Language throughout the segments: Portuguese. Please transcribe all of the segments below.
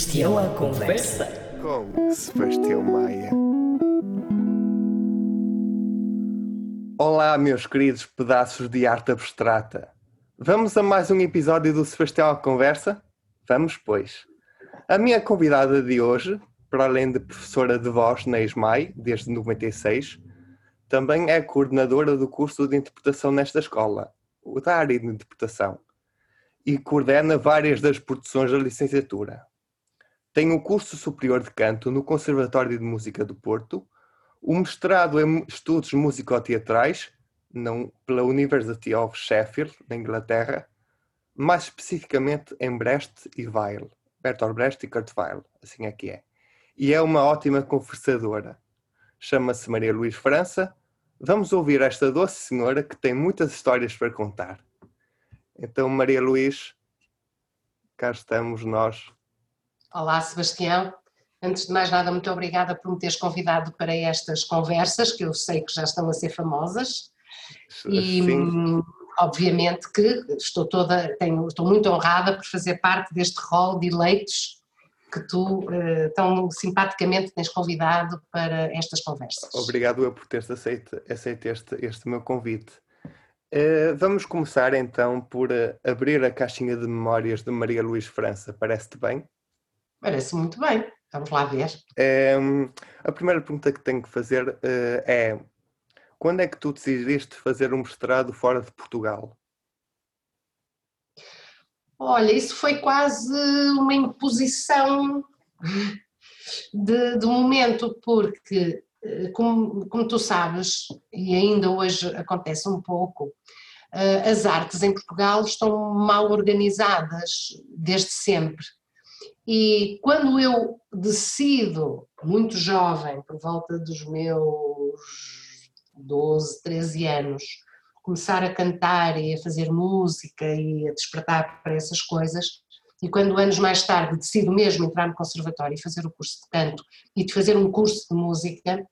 Sebastião à conversa. Com Sebastião Maia. Olá, meus queridos pedaços de arte abstrata. Vamos a mais um episódio do Sebastião à Conversa? Vamos, pois. A minha convidada de hoje, para além de professora de voz na ESMAI, desde 96, também é coordenadora do curso de interpretação nesta escola, o da área de interpretação, e coordena várias das produções da licenciatura. Tem o curso superior de canto no Conservatório de Música do Porto, o mestrado em estudos musicoteatrais não, pela University of Sheffield, na Inglaterra, mais especificamente em Brest e Weil, Bertolt Brecht e Kurt Weill, assim é que é. E é uma ótima conversadora. Chama-se Maria Luís França. Vamos ouvir esta doce senhora que tem muitas histórias para contar. Então, Maria Luís, cá estamos nós Olá, Sebastião. Antes de mais nada, muito obrigada por me teres convidado para estas conversas, que eu sei que já estão a ser famosas. E, Sim. obviamente, que estou toda, tenho, estou muito honrada por fazer parte deste rol de eleitos que tu uh, tão simpaticamente tens convidado para estas conversas. Obrigado eu por teres aceito, aceito este, este meu convite. Uh, vamos começar então por uh, abrir a caixinha de memórias de Maria Luís França. Parece-te bem? Parece muito bem. Vamos lá ver. É, a primeira pergunta que tenho que fazer uh, é: quando é que tu decidiste fazer um mestrado fora de Portugal? Olha, isso foi quase uma imposição de, de momento, porque, eh, como, como tu sabes, e ainda hoje acontece um pouco, eh, as artes em Portugal estão mal organizadas desde sempre. E quando eu decido, muito jovem, por volta dos meus 12, 13 anos, começar a cantar e a fazer música e a despertar para essas coisas, e quando anos mais tarde decido mesmo entrar no conservatório e fazer o curso de canto e de fazer um curso de música,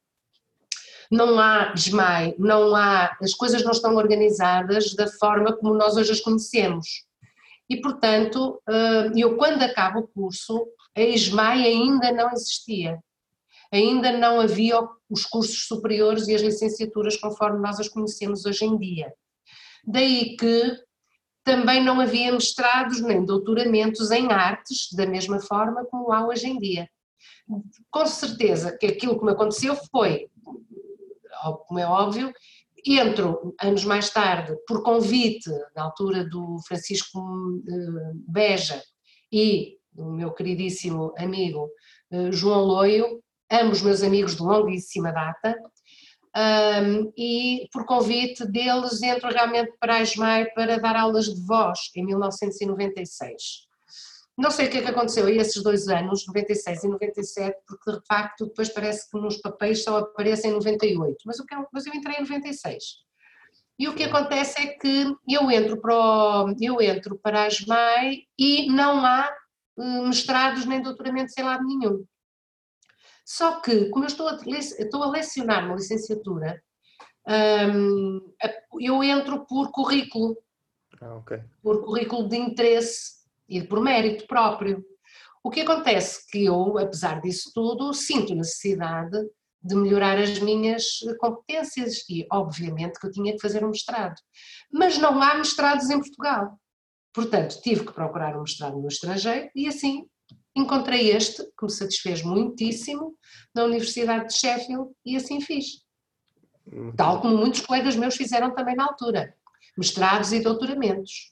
não há desmaio, não há, as coisas não estão organizadas da forma como nós hoje as conhecemos. E, portanto, eh, eu quando acabo o curso, a ESMAI ainda não existia. Ainda não havia os cursos superiores e as licenciaturas conforme nós as conhecemos hoje em dia. Daí que também não havia mestrados nem doutoramentos em artes, da mesma forma como há hoje em dia. Com certeza que aquilo que me aconteceu foi, como é óbvio, entro anos mais tarde, por convite, na altura do Francisco eh, Beja e do meu queridíssimo amigo eh, João Loio, ambos meus amigos de longuíssima data, e por convite deles entro realmente para a ESMAI para dar aulas de voz em 1996. Não sei o que é que aconteceu a esses dois anos, 96 e 97, porque de facto depois parece que nos papéis só aparecem em 98, mas, o que, é mas eu entrei em 96. E o que acontece é que eu entro para, o, eu entro para a SMAI e não há uh, mestrados nem doutoramentos em lado nenhum. Só que, como eu estou a, estou a lecionar uma licenciatura, um, eu entro por currículo, ah, okay. por currículo de interesse e por mérito próprio. O que acontece que eu, apesar disso tudo, sinto necessidade de melhorar as minhas competências e, obviamente, que eu tinha que fazer um mestrado. Mas não há mestrados em Portugal. Portanto, tive que procurar um mestrado no estrangeiro e assim encontrei este, que me satisfez muitíssimo, na Universidade de Sheffield e assim fiz. Tal como muitos colegas meus fizeram também na altura, mestrados e doutoramentos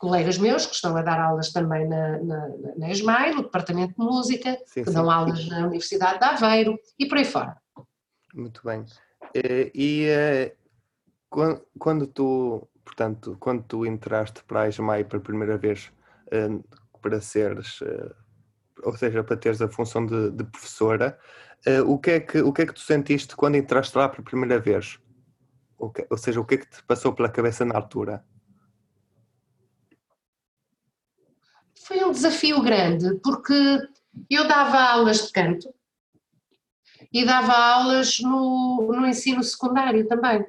colegas meus que estão a dar aulas também na, na, na ESMAI, no Departamento de Música, sim, que sim. dão aulas na Universidade de Aveiro e por aí fora. Muito bem. Eh, e, e eh, quando, tu, portanto, quando tu entraste para a ESMAI pela primeira vez eh, para seres, ou seja, para teres a função de, de professora, o que, é que, o que é que tu sentiste quando entraste lá pela primeira vez? Ou seja, o que é que te passou pela cabeça na altura? Foi um desafio grande, porque eu dava aulas de canto e dava aulas no, no ensino secundário também,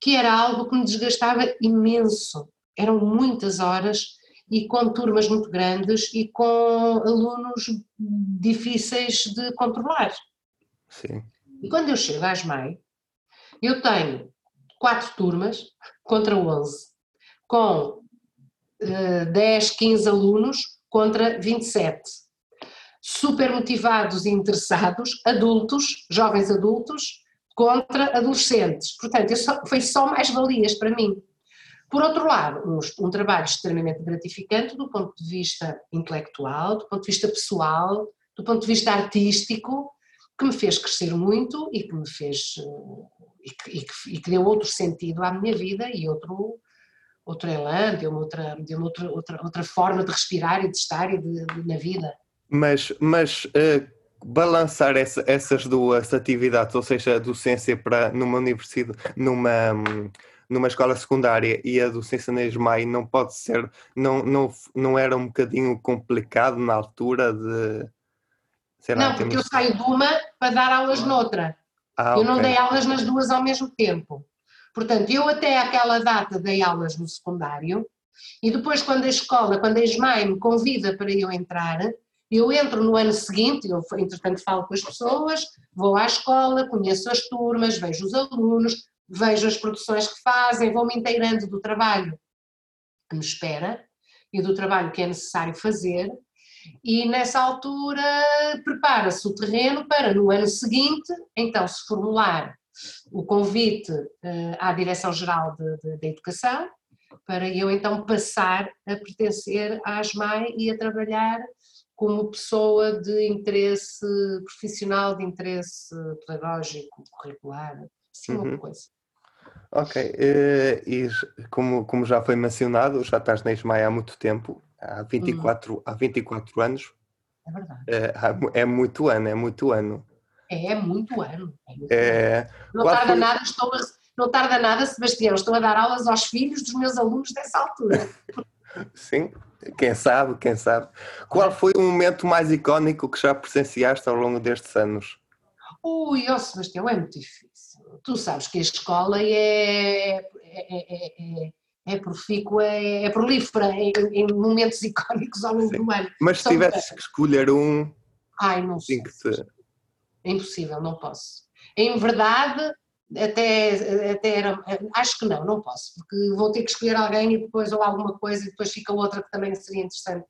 que era algo que me desgastava imenso. Eram muitas horas e com turmas muito grandes e com alunos difíceis de controlar. Sim. E quando eu chego às MAI, eu tenho quatro turmas contra 11, com 10, 15 alunos contra 27. Super motivados e interessados, adultos, jovens adultos, contra adolescentes. Portanto, só, foi só mais-valias para mim. Por outro lado, um, um, trabalho extremamente gratificante do ponto de vista intelectual, do ponto de vista pessoal, do ponto de vista artístico, que me fez crescer muito e que me fez eh, e que, e que, e que deu outro sentido à minha vida e outro outro elan, deu-me outra, deu outra, outra, outra forma de respirar e de estar e de, de na vida. Mas, mas uh, balançar essa, essas duas atividades, ou seja, a docência para numa universidade, numa numa escola secundária e a docência na ESMAI não pode ser, não, não, não era um bocadinho complicado na altura de... não, porque eu saio de uma para dar aulas noutra. Ah, eu okay. não dei aulas nas duas ao mesmo tempo. Portanto, eu até aquela data dei aulas no secundário e depois quando a escola, quando a ESMAI me convida para eu entrar, eu entro no ano seguinte, eu entretanto falo com as pessoas, vou à escola, conheço as turmas, vejo os alunos, vejo as produções que fazem, vou-me inteirando do trabalho que me espera e do trabalho que é necessário fazer e nessa altura prepara-se o terreno para no ano seguinte, então se formular o convite uh, à Direção-Geral da Educação, para eu então passar a pertencer à ASMAI e a trabalhar como pessoa de interesse profissional, de interesse pedagógico, curricular, assim uhum. uma coisa. Ok, uh, e como, como já foi mencionado, já estás na ISMAI há muito tempo, há 24, uhum. há 24 anos. É verdade. Uh, é muito ano, é muito ano. É, muito ano. É é. Não tarda nada, estou a, não tarda nada, Sebastião, estou a dar aulas aos filhos dos meus alunos dessa altura. Sim, quem sabe, quem sabe. Qual foi o momento mais icónico que já presenciaste ao longo destes anos? Ui, ó Sebastião, é muito difícil. Tu sabes que a escola é, é, é, é é profícua, é, é prolífera em, em, momentos icónicos ao longo Sim. do ano. Mas se tivesses que escolher um. Ai, não sei. Te... É impossível, não posso. Em verdade, até, até era. Acho que não, não posso, porque vou ter que escolher alguém e depois ou alguma coisa e depois fica outra que também seria interessante.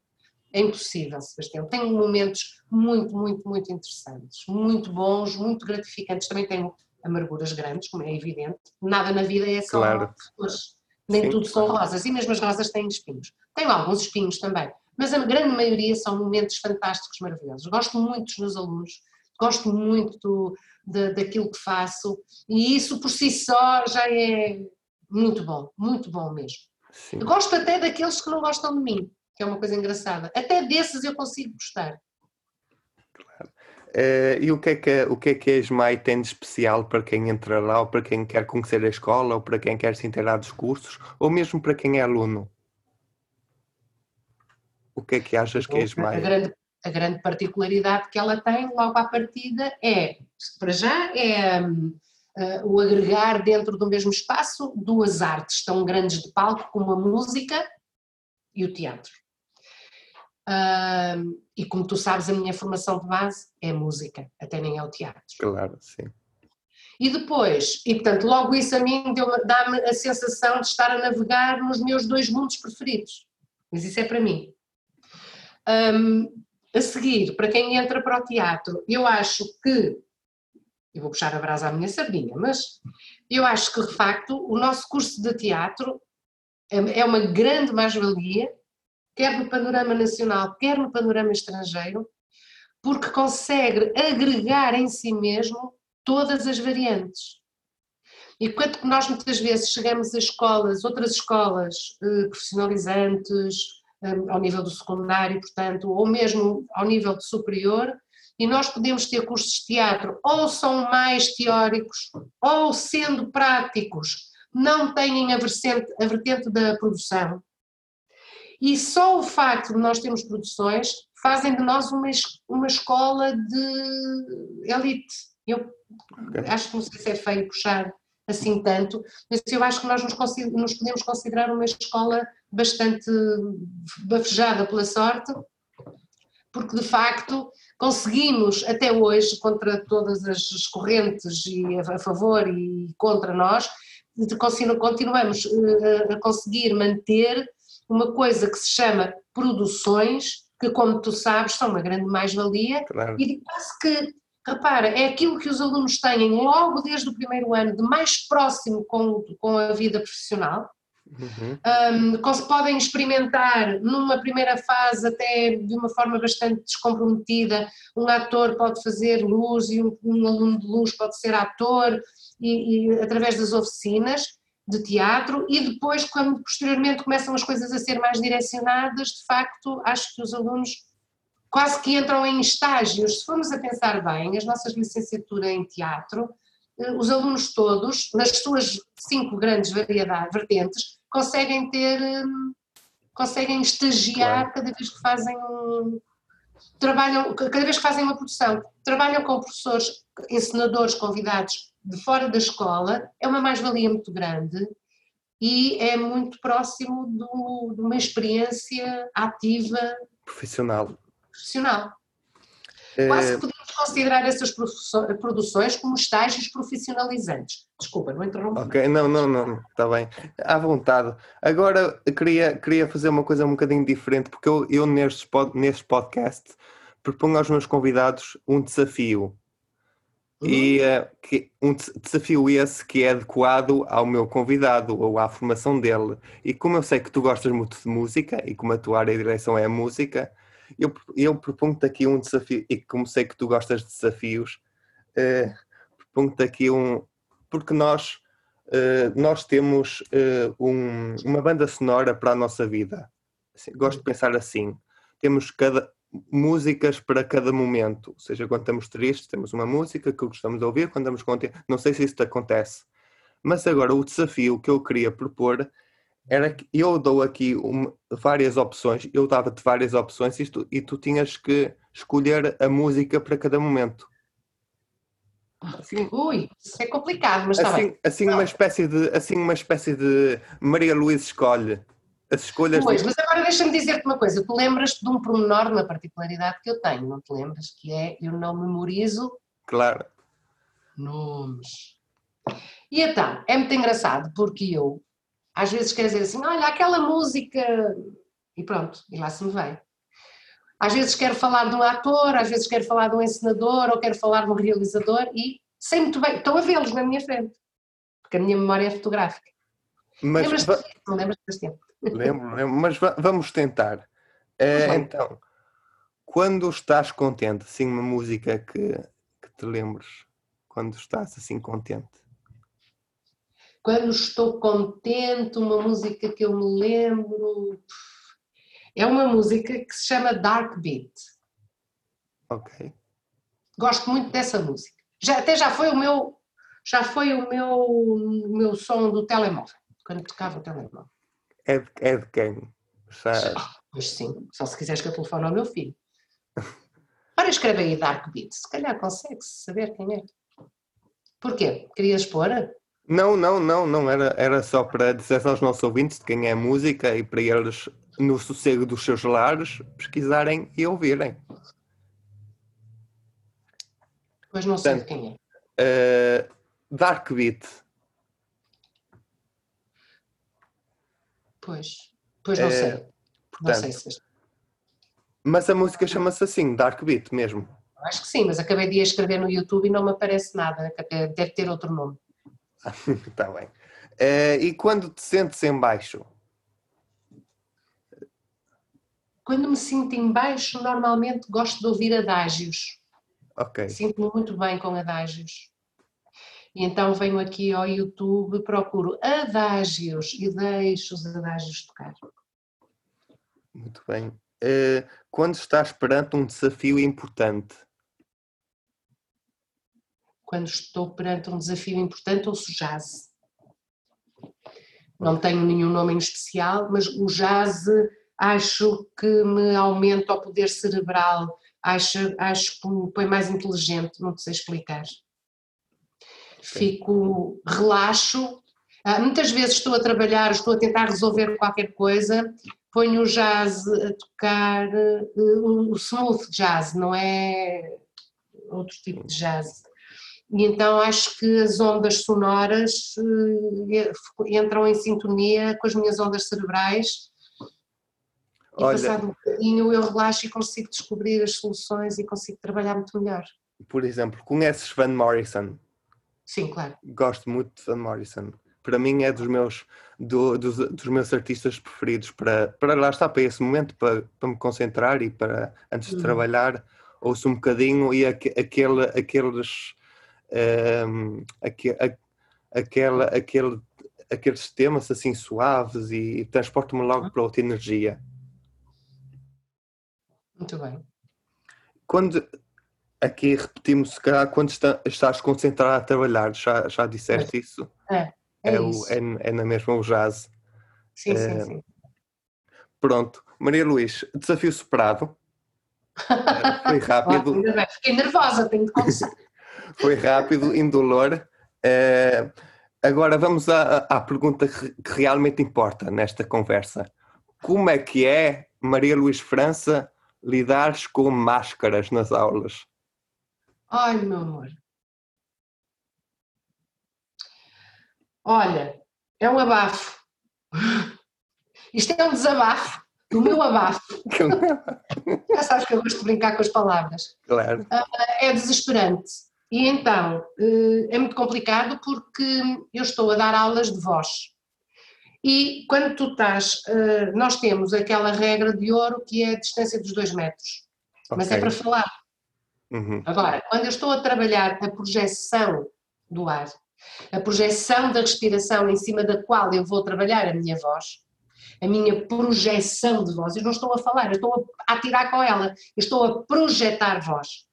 É impossível, Sebastião. Tenho momentos muito, muito, muito interessantes, muito bons, muito gratificantes. Também tenho amarguras grandes, como é evidente. Nada na vida é só claro. flores nem Sim. tudo são rosas, e mesmo as rosas têm espinhos. Tenho alguns espinhos também, mas a grande maioria são momentos fantásticos, maravilhosos. Gosto muito dos meus alunos, gosto muito do, de, daquilo que faço, e isso por si só já é muito bom, muito bom mesmo. Sim. Gosto até daqueles que não gostam de mim, que é uma coisa engraçada. Até desses eu consigo gostar. Uh, e o que, é que, o que é que a ESMAI tem de especial para quem entra lá, ou para quem quer conhecer a escola, ou para quem quer se inteirar dos cursos, ou mesmo para quem é aluno? O que é que achas que é a ESMAI? A grande, a grande particularidade que ela tem logo à partida é, para já, é um, uh, o agregar dentro do mesmo espaço duas artes tão grandes de palco como a música e o teatro. Uh, e como tu sabes, a minha formação de base é música, até nem é o teatro. Claro, sim. E depois, e portanto, logo isso a mim dá-me a sensação de estar a navegar nos meus dois mundos preferidos. Mas isso é para mim. Um, a seguir, para quem entra para o teatro, eu acho que, eu vou puxar a brasa à minha sardinha, mas eu acho que de facto o nosso curso de teatro é, é uma grande mais-valia quer no panorama nacional, quer no panorama estrangeiro, porque consegue agregar em si mesmo todas as variantes. Enquanto que nós muitas vezes chegamos a escolas, outras escolas eh, profissionalizantes, ao nível do secundário, portanto, ou mesmo ao nível de superior, e nós podemos ter cursos de teatro ou são mais teóricos, ou sendo práticos, não têm a vertente, a vertente da produção, e só o facto de nós termos produções fazem de nós uma, uma escola de elite. Eu okay. acho que não sei se é feio puxar assim tanto, mas eu acho que nós nos, nos podemos considerar uma escola bastante bafejada pela sorte, porque de facto conseguimos até hoje, contra todas as correntes e a favor e contra nós, continuamos eh, a conseguir manter uma coisa que se chama produções, que como tu sabes são uma grande mais-valia, claro. e quase que, repara, é aquilo que os alunos têm logo desde o primeiro ano de mais próximo com, com a vida profissional, Uhum. Um, podem experimentar numa primeira fase até de uma forma bastante descomprometida, um ator pode fazer luz e um, um aluno de luz pode ser ator e, e, através das oficinas de teatro e depois quando posteriormente começam as coisas a ser mais direcionadas, de facto acho que os alunos quase que entram em estágios, se formos a pensar bem, as nossas licenciaturas em teatro, eh, os alunos todos, nas suas cinco grandes variedades, vertentes, conseguem ter, hum, conseguem estagiar claro. cada vez que fazem um, trabalham, cada vez que fazem uma produção, trabalham com professores, ensinadores convidados de fora da escola, é uma mais-valia muito grande e é muito próximo do, de uma experiência ativa profissional. Profissional. Quase que podemos considerar essas produções como estágios profissionalizantes. Desculpa, não interrompo. Ok, não, não, não, está bem. À vontade. Agora, queria, queria fazer uma coisa um bocadinho diferente, porque eu, eu neste, neste podcast proponho aos meus convidados um desafio. Uhum. E uh, que, um desafio esse que é adequado ao meu convidado ou à formação dele. E como eu sei que tu gostas muito de música e como a tua área de direção é a música, eu, eu proponho-te aqui um desafio, e como sei que tu gostas de desafios, uh, proponho-te aqui um. Porque nós, uh, nós temos uh, um, uma banda sonora para a nossa vida. Assim, gosto de pensar assim: temos cada, músicas para cada momento. Ou seja, quando estamos tristes, temos uma música que gostamos de ouvir, quando estamos contentes. Não sei se isso te acontece. Mas agora o desafio que eu queria propor era que eu dou aqui uma, várias opções, eu dava-te várias opções e tu, e tu tinhas que escolher a música para cada momento. Assim, Ui, isso é complicado, mas está assim, bem. Assim uma, espécie de, assim uma espécie de Maria Luísa escolhe as escolhas. Pois, de... mas agora deixa-me dizer-te uma coisa, tu lembras-te de um pormenor, uma particularidade que eu tenho, não te lembras? Que é, eu não memorizo... Claro. Nomes. E então, é muito engraçado, porque eu às vezes quer dizer assim, olha, aquela música, e pronto, e lá se me vai. Às vezes quero falar de um ator, às vezes quero falar de um encenador, ou quero falar de um realizador, e sei muito bem, estou a vê-los na minha frente, porque a minha memória é fotográfica. Mas, lembras-te va... não lembras deste tempo? Lembro, lembro, mas vamos tentar. É, então, quando estás contente, assim, uma música que, que te lembres, quando estás assim contente. Quando estou contente, uma música que eu me lembro. É uma música que se chama Dark Beat. Ok. Gosto muito dessa música. Já, até já foi o meu, já foi o meu, o meu som do telemóvel, quando tocava o telemóvel. É de, é de quem? Pois sim, só se quiseres que eu telefone ao meu filho. Ora, escreve aí Dark Beat, se calhar consegue-se saber quem é. Porquê? Querias expor? Não, não, não, não. Era, era só para dizer aos nossos ouvintes de quem é música e para eles, no sossego dos seus lares, pesquisarem e ouvirem. Pois não sei Portanto, quem é. Uh, Dark Beat. Pois, pois não uh, sei. Portanto, não sei se... Mas a música chama-se assim, Dark Beat mesmo. Acho que sim, mas acabei de escrever no YouTube e não me aparece nada. Deve ter outro nome. Está bem. Uh, e quando te sentes em baixo? Quando me sinto em baixo, normalmente gosto de ouvir adágios. Ok. Sinto-me muito bem com adágios. E então venho aqui ao YouTube, procuro adágios e deixo os adágios tocar. Muito bem. Uh, quando estás perante um desafio importante, quando estou perante um desafio importante, ouço jazz. Não tenho nenhum nome em especial, mas o jazz acho que me aumenta o poder cerebral, acho, acho que me põe mais inteligente, não sei explicar. Fico, relaxo. Ah, muitas vezes estou a trabalhar, estou a tentar resolver qualquer coisa, ponho o jazz a tocar, uh, o smooth jazz, não é outro tipo de jazz. E então acho que as ondas sonoras uh, entram em sintonia com as minhas ondas cerebrais. E Olha, passado um bocadinho eu relaxo e consigo descobrir as soluções e consigo trabalhar muito melhor. Por exemplo, conheces Van Morrison? Sim, claro. Gosto muito de Van Morrison. Para mim é dos meus, do, dos, dos, meus artistas preferidos para, para lá estar, para esse momento, para, para me concentrar e para antes de uhum. trabalhar, ouço um bocadinho e aquele, aqueles um, aquele, aquele, aquele, aqueles temas assim suaves e, e transporta-me logo uhum. para outra energia. Muito bem. Quando aqui repetimos, se calhar, quando está, estás concentrado a trabalhar, já, já disseste é. isso? É, é, é, o, é, é, na mesma o jazz. Sim, sim, sim. Pronto, Maria Luís, desafio superado. Foi rápido. Fiquei nervosa, tenho de conseguir. Foi rápido, indolor. Uh, agora vamos à, à pergunta que realmente importa nesta conversa. Como é que é, Maria Luís França, lidares com máscaras nas aulas? Ai, meu amor. Olha, é um abafo. Isto é um desabafo, o meu abafo. Já sabes que eu gosto de brincar com as palavras. Claro. Ah, é desesperante. E então, eh, é muito complicado porque eu estou a dar aulas de voz. E quando tu estás, eh, nós temos aquela regra de ouro que é a distância dos dois metros. Okay. Mas é para falar. Uhum. Agora, quando eu estou a trabalhar a projeção do ar, a projeção da respiração em cima da qual eu vou trabalhar a minha voz, a minha projeção de voz, eu não estou a falar, eu estou a atirar com ela, eu estou a projetar voz.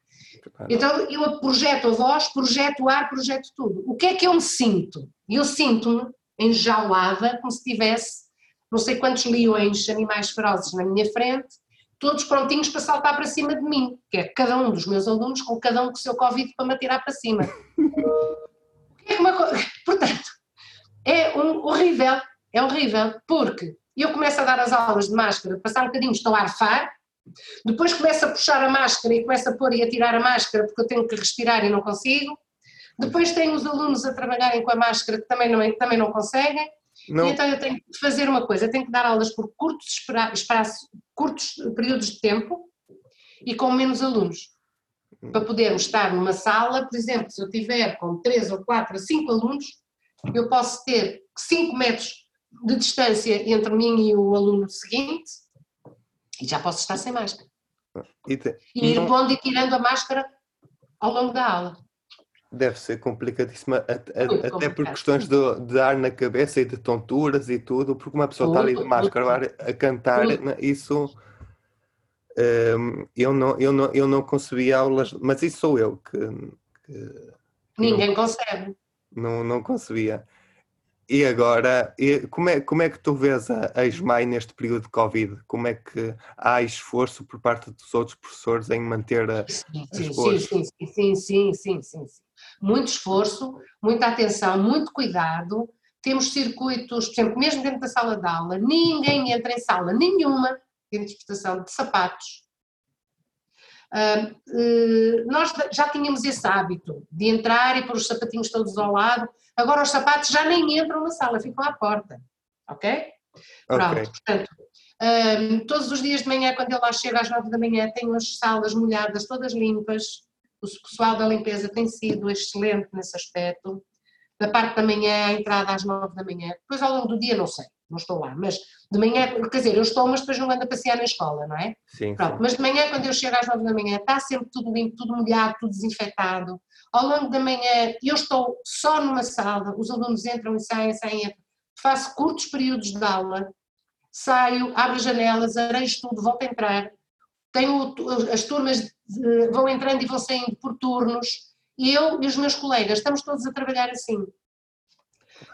Então eu projeto a voz, projeto o ar, projeto tudo. O que é que eu me sinto? Eu sinto-me enjaulada, como se tivesse não sei quantos leões, animais ferozes na minha frente, todos prontinhos para saltar para cima de mim, que é cada um dos meus alunos com cada um com o seu Covid para me atirar para cima. é uma Portanto, é um, horrível, é horrível, porque eu começo a dar as aulas de máscara, passar um bocadinho estou a arfar, depois começo a puxar a máscara e começo a pôr e a tirar a máscara porque eu tenho que respirar e não consigo, depois tenho os alunos a trabalharem com a máscara que também não, é, também não conseguem, não. Então eu tenho que fazer uma coisa, tenho que dar aulas por curtos, espaço, curtos períodos de tempo e com menos alunos. Para podermos estar numa sala, por exemplo, se eu tiver com 3 ou 4 ou 5 alunos, eu posso ter 5 metros de distância entre mim e o aluno seguinte e já posso estar sem máscara. E, te, e ir pondo e tirando a máscara ao longo da aula. Deve ser complicadíssima, até por questões de, de, ar na cabeça e de tonturas e tudo, porque uma pessoa está ali de máscara a cantar, né, isso um, eu, não, eu, não, eu não concebi aulas, mas isso sou eu que, que ninguém não, consegue. Não, não concebia. E agora, e como, é, como é que tu vês a, a ESMAI neste período de Covid? Como é que há esforço por parte dos outros professores em manter a, sim, as sim. Sim, sim, sim, sim, sim, Muito esforço, muita atenção, muito cuidado. Temos circuitos, por exemplo, mesmo dentro da sala de aula, ninguém entra em sala nenhuma de interpretação de sapatos, Uh, nós já tínhamos esse hábito de entrar e pôr os sapatinhos todos ao lado, agora os sapatos já nem entram na sala, ficam à porta, ok? Pronto, okay. portanto, todos os dias de manhã, quando ele lá chega às nove da manhã, tenho as salas molhadas, todas limpas, o pessoal da limpeza tem sido excelente nesse aspecto. Da parte da manhã, a entrada às nove da manhã. Depois, ao longo do dia, não sei, não estou lá. Mas de manhã, quer dizer, eu estou, mas depois não ando a passear na escola, não é? Sim, Pronto. Mas de manhã, quando eu chego às nove da manhã, está sempre tudo limpo, tudo molhado, tudo desinfetado. Ao longo da manhã, eu estou só numa sala, os alunos entram e saem, saem, faço curtos períodos de aula, saio, abro as janelas, arejo tudo, volto a entrar, tenho as turmas vão entrando e vão saindo por turnos, e eu e os meus colegas estamos todos a trabalhar assim.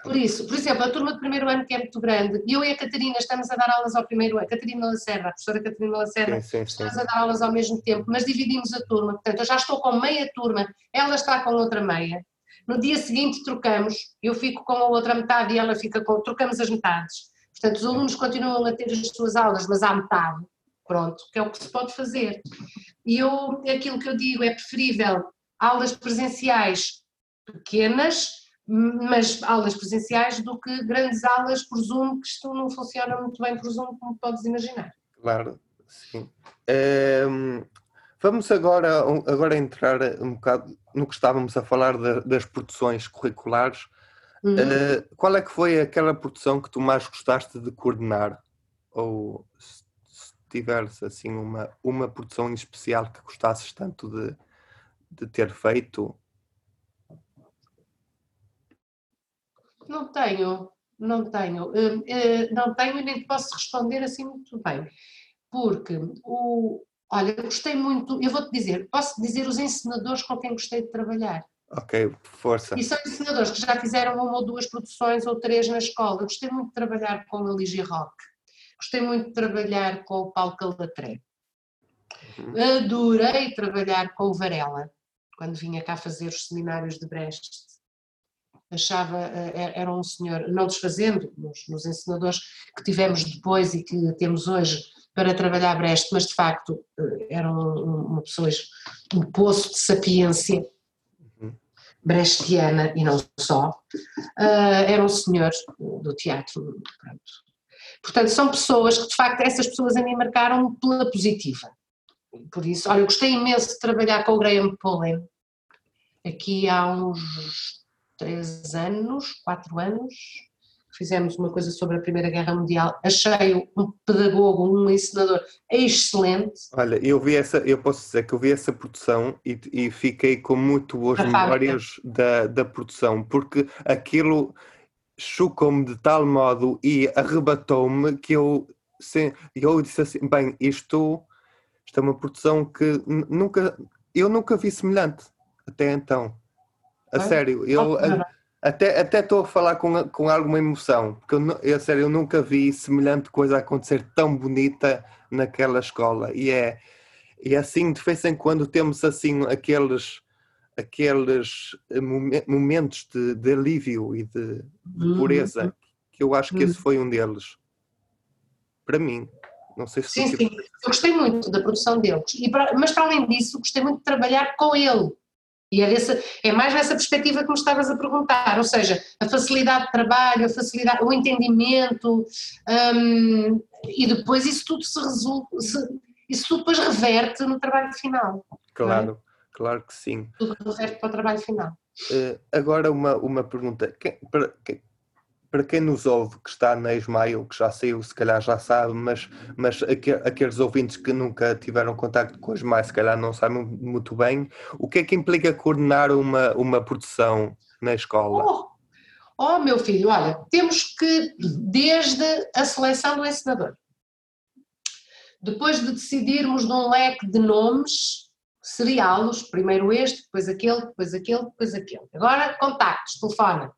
Por isso, por exemplo, a turma do primeiro ano que é muito grande, eu e a Catarina estamos a dar aulas ao primeiro ano, Catarina Lacerda, a professora Catarina Lacerda, sim, sim, sim. estamos a dar aulas ao mesmo tempo, mas dividimos a turma, portanto eu já estou com meia turma, ela está com outra meia, No dia seguinte trocamos, eu fico com a outra metade e ela fica com. trocamos as metades. Portanto, os alunos continuam a ter as suas aulas, mas à metade. Pronto, que é o que se pode fazer. E eu, aquilo que eu digo é preferível aulas presenciais pequenas, mas aulas presenciais do que grandes aulas por Zoom, que isto não funciona muito bem por Zoom, como podes imaginar. Claro, sim. Um, vamos agora, agora entrar um bocado no que estávamos a falar de, das produções curriculares. Uhum. Uh, qual é que foi aquela produção que tu mais gostaste de coordenar? Ou se tiveres assim uma, uma produção em especial que gostasses tanto de, de ter feito? Não tenho, não tenho. Uh, uh, não tenho e nem te posso responder assim muito bem. Porque o, olha, gostei muito, eu vou-te dizer, posso dizer os ensinadores com quem gostei de trabalhar. Ok, força. E são ensinadores que já fizeram uma ou duas produções ou três na escola. Eu gostei muito de trabalhar com a Ligia Rock. Gostei muito de trabalhar com o Paulo Calatré. Uhum. Adorei trabalhar com o Varela, quando vinha cá fazer os seminários de Brecht. Achava, eh, era um senhor, não desfazendo nos, nos ensinadores que tivemos depois e que temos hoje para trabalhar Brecht, mas de facto eh, era uma pessoa, um poço de sapiência brechtiana e não só, uh, era um senhor do teatro. Pronto. Portanto, são pessoas que, de facto, essas pessoas a mim marcaram pela positiva. Por isso, olha, eu gostei imenso de trabalhar com o Graham Pullen, aqui há uns três anos, quatro anos, fizemos uma coisa sobre a Primeira Guerra Mundial. Achei um pedagogo, um ensinador excelente. Olha, eu vi essa, eu posso dizer que eu vi essa produção e, e fiquei com muito boas a memórias da, da produção, porque aquilo chocou-me de tal modo e arrebatou-me que eu, eu disse assim, bem, isto, isto é uma produção que nunca, eu nunca vi semelhante até então. A sério, eu... Até até estou a falar com, com alguma emoção, porque eu, eu, sério, eu nunca vi semelhante coisa acontecer tão bonita naquela escola. E é, e é assim, de vez em quando temos assim aqueles, aqueles momentos de, de alívio e de, de uhum. pureza, que eu acho que esse uhum. foi um deles. Para mim. Não sei se sim, sim. Eu gostei muito da produção deles. E para, mas para além disso, gostei muito de trabalhar com ele e é, é mais nessa perspectiva que me estavas a perguntar, ou seja, a facilidade de trabalho, a facilidade, o entendimento, um, e depois isso tudo se resulta, isso tudo depois reverte no trabalho final. É? Claro, é? claro que sim. Tudo reverte para o trabalho final. Uh, agora uma, uma pergunta, quem, para, quem, para quem nos ouve que está na Ismael, que já saiu, se calhar já sabe, mas, mas aqueles ouvintes que nunca tiveram contato com a Ismael, se calhar não sabem muito bem, o que é que implica coordenar uma, uma produção na escola? Oh, oh meu filho, olha, temos que, desde a seleção do ensinador, depois de decidirmos de um leque de nomes, seriá-los, primeiro este, depois aquele, depois aquele, depois aquele. Agora, contactos, telefone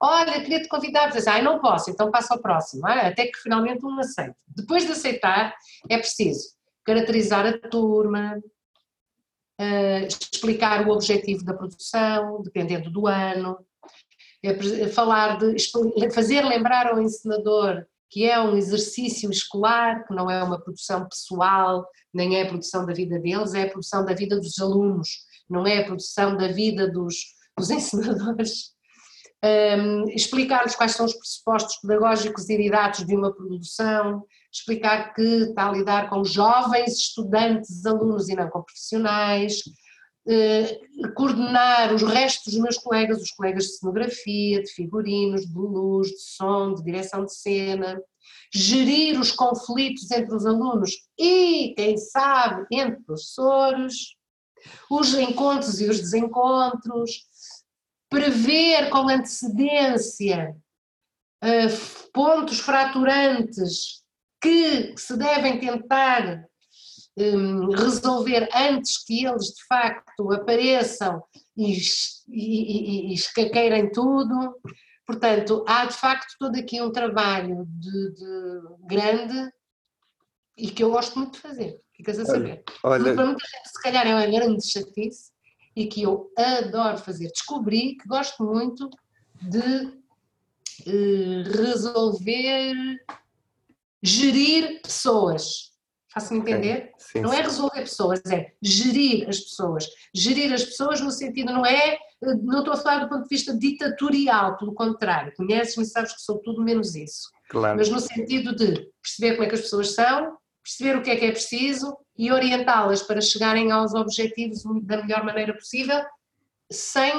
Olha, queria te convidar, dizer, ah, não posso, então passo ao próximo, ah, até que finalmente um aceite. Depois de aceitar, é preciso caracterizar a turma, uh, explicar o objetivo da produção, dependendo do ano, é falar de fazer lembrar ao ensinador que é um exercício escolar, que não é uma produção pessoal, nem é a produção da vida deles, é a produção da vida dos alunos, não é a produção da vida dos, dos ensinadores. Um, explicar-lhes quais são os pressupostos pedagógicos e didáticos de uma produção, explicar que está a lidar com jovens estudantes, alunos e não com profissionais, coordenar os restos dos meus colegas, os colegas de cenografia, de figurinos, de luz, de som, de direção de cena, gerir os conflitos entre os alunos e, quem sabe, entre professores, os encontros e os desencontros, prever com antecedência uh, pontos fraturantes que se devem tentar um, resolver antes que eles de facto apareçam e, e, e, escaqueirem tudo. Portanto, há de facto todo aqui um trabalho de, de grande e que eu gosto muito de fazer. Ficas a saber. Olha, olha... Para muita gente, se calhar, é uma grande chatice, e que eu adoro fazer. Descobri que gosto muito de eh, resolver, gerir pessoas. Faço-me entender? Sim, não é resolver pessoas, é gerir as pessoas. Gerir as pessoas no sentido, não é, não estou a falar do ponto de vista ditatorial, pelo contrário, conheces-me e sabes que sou tudo menos isso. Claro. Mas no sentido de perceber como é que as pessoas são, perceber o que é que é preciso e orientá-las para chegarem aos objetivos da melhor maneira possível, sem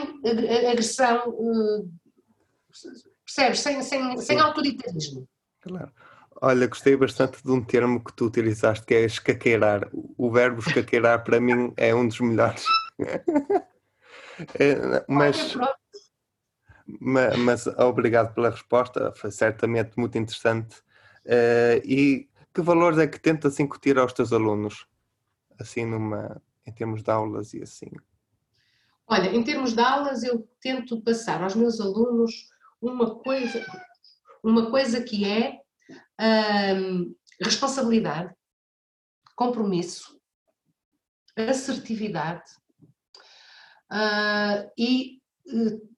agressão, eh, percebes? Sem, sem, sem autoritarismo. Claro. Olha, gostei bastante de um termo que tu utilizaste, que é escaqueirar. O verbo escaqueirar para mim é um dos melhores. é, mas, mas, mas, obrigado pela resposta, foi certamente muito interessante. Uh, e que valores é que tentas incutir aos teus alunos? Assim, numa, em termos de aulas e assim. Olha, em termos de aulas, eu tento passar aos meus alunos uma coisa, uma coisa que é responsabilidade, compromisso, assertividade uh, e uh,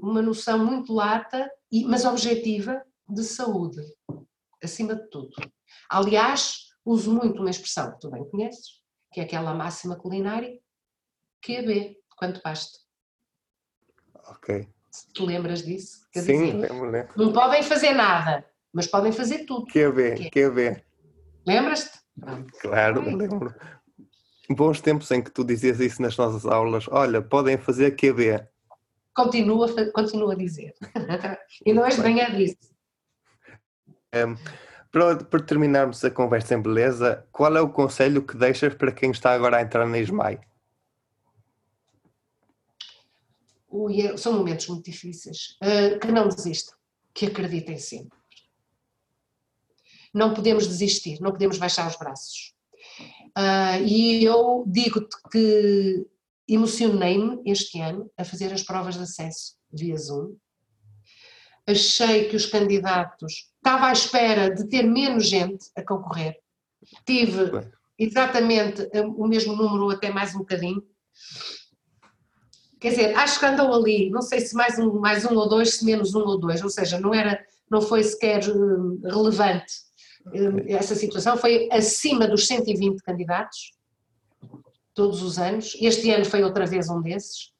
uma noção muito lata, mas objetiva, de saúde, acima de tudo. Aliás, uso muito uma expressão que tu bem conheces, que é aquela máxima culinária, que é B, quanto basta. Ok. Te lembras disso? Quer Sim, dizer, lembro, lembro. Não podem fazer nada, mas podem fazer tudo. Quer ver, quer ver. Lembras-te? Claro, Ai. lembro. Bons tempos em que tu dizias isso nas nossas aulas. Olha, podem fazer QB. Continua, continua a dizer. e não és bem a disso. Um, para, para terminarmos a conversa em beleza, qual é o conselho que deixas para quem está agora a entrar na ISMAI? São momentos muito difíceis, uh, que não desistam, que acreditem sempre. Não podemos desistir, não podemos baixar os braços. Uh, e eu digo-te que emocionei-me este ano a fazer as provas de acesso via Zoom. Achei que os candidatos, estava à espera de ter menos gente a concorrer. Tive exatamente o mesmo número, até mais um bocadinho. Quer dizer, acho que andou ali, não sei se mais um, mais um ou dois, se menos um ou dois, ou seja, não, era, não foi sequer eh, relevante eh, essa situação, foi acima dos 120 candidatos, todos os anos. Este ano foi outra vez um desses,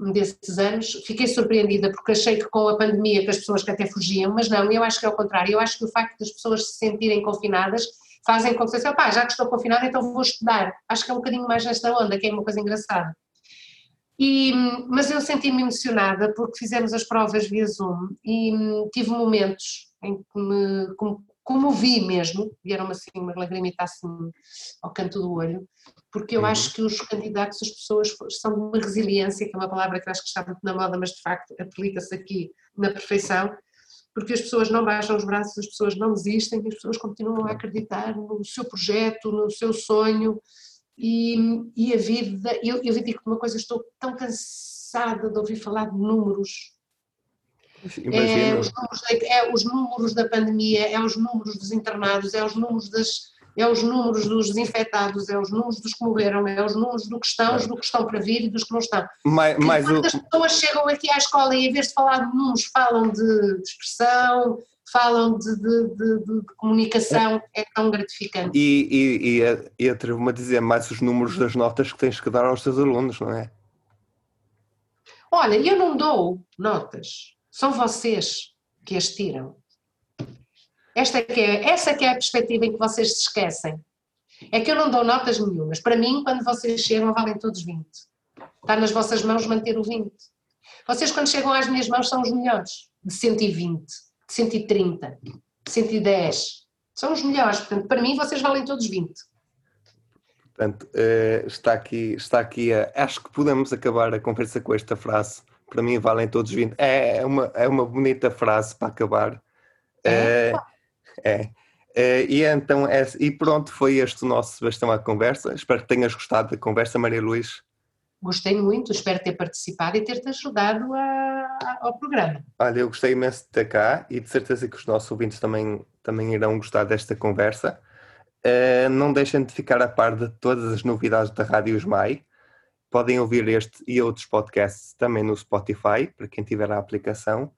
um desses anos. Fiquei surpreendida porque achei que com a pandemia que as pessoas que até fugiam, mas não, eu acho que é o contrário, eu acho que o facto das pessoas se sentirem confinadas fazem com que se pá, já que estou confinada então vou estudar. Acho que é um bocadinho mais nesta onda, que é uma coisa engraçada. E, mas eu senti-me emocionada porque fizemos as provas via Zoom e hum, tive momentos em que me comovi mesmo, vieram-me assim uma lagrimita assim ao canto do olho, porque eu uhum. acho que os candidatos, as pessoas são de uma resiliência, que é uma palavra que acho que está muito na moda, mas de facto aplica-se aqui na perfeição, porque as pessoas não baixam os braços, as pessoas não desistem, as pessoas continuam a acreditar no seu projeto, no seu sonho, e, e a vida, eu, eu digo uma coisa, estou tão cansada de ouvir falar de números. É os números, é os números da pandemia, é os números dos internados, é os números das, é os números dos desinfetados, é os números dos que morreram, é os números do que estão, os do que estão para vir e dos que não estão. Mais Quando o... pessoas chegam aqui à escola e em vez de falar de números falam de expressão, falam de, de, de, de comunicação, é tão gratificante. E, e, e, e atrevo-me a dizer mais os números das notas que tens que dar aos teus alunos, não é? Olha, eu não dou notas, são vocês que as tiram. Esta que é, essa que é a perspectiva em que vocês se esquecem. É que eu não dou notas nenhumas. Para mim, quando vocês chegam, valem todos 20. Está nas vossas mãos manter o 20. Vocês, quando chegam às minhas mãos, são os melhores, de 120 de 130, de 110. São os melhores, portanto, para mim vocês valem todos 20. Portanto, eh, está aqui, está aqui a, acho que podemos acabar a conversa com esta frase. Para mim valem todos 20. É, é uma, é uma bonita frase para acabar. É. é. é. E então, é, e pronto, foi este o nosso Sebastião à conversa. Espero que tenhas gostado da conversa, Maria Luís. Gostei muito, espero ter participado e ter-te ajudado a, ao programa. Olha, eu gostei imenso de estar cá e de certeza que os nossos ouvintes também, também irão gostar desta conversa. Uh, não deixem de ficar a par de todas as novidades da Rádio Esmai. Podem ouvir este e outros podcasts também no Spotify, para quem tiver a aplicação.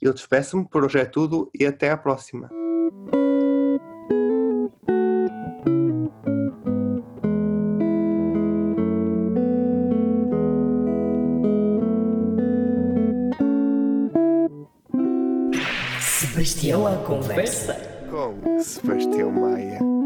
Eu despeço-me, por hoje é tudo e até à próxima. Sebastião à conversa. Com Sebastião Maia.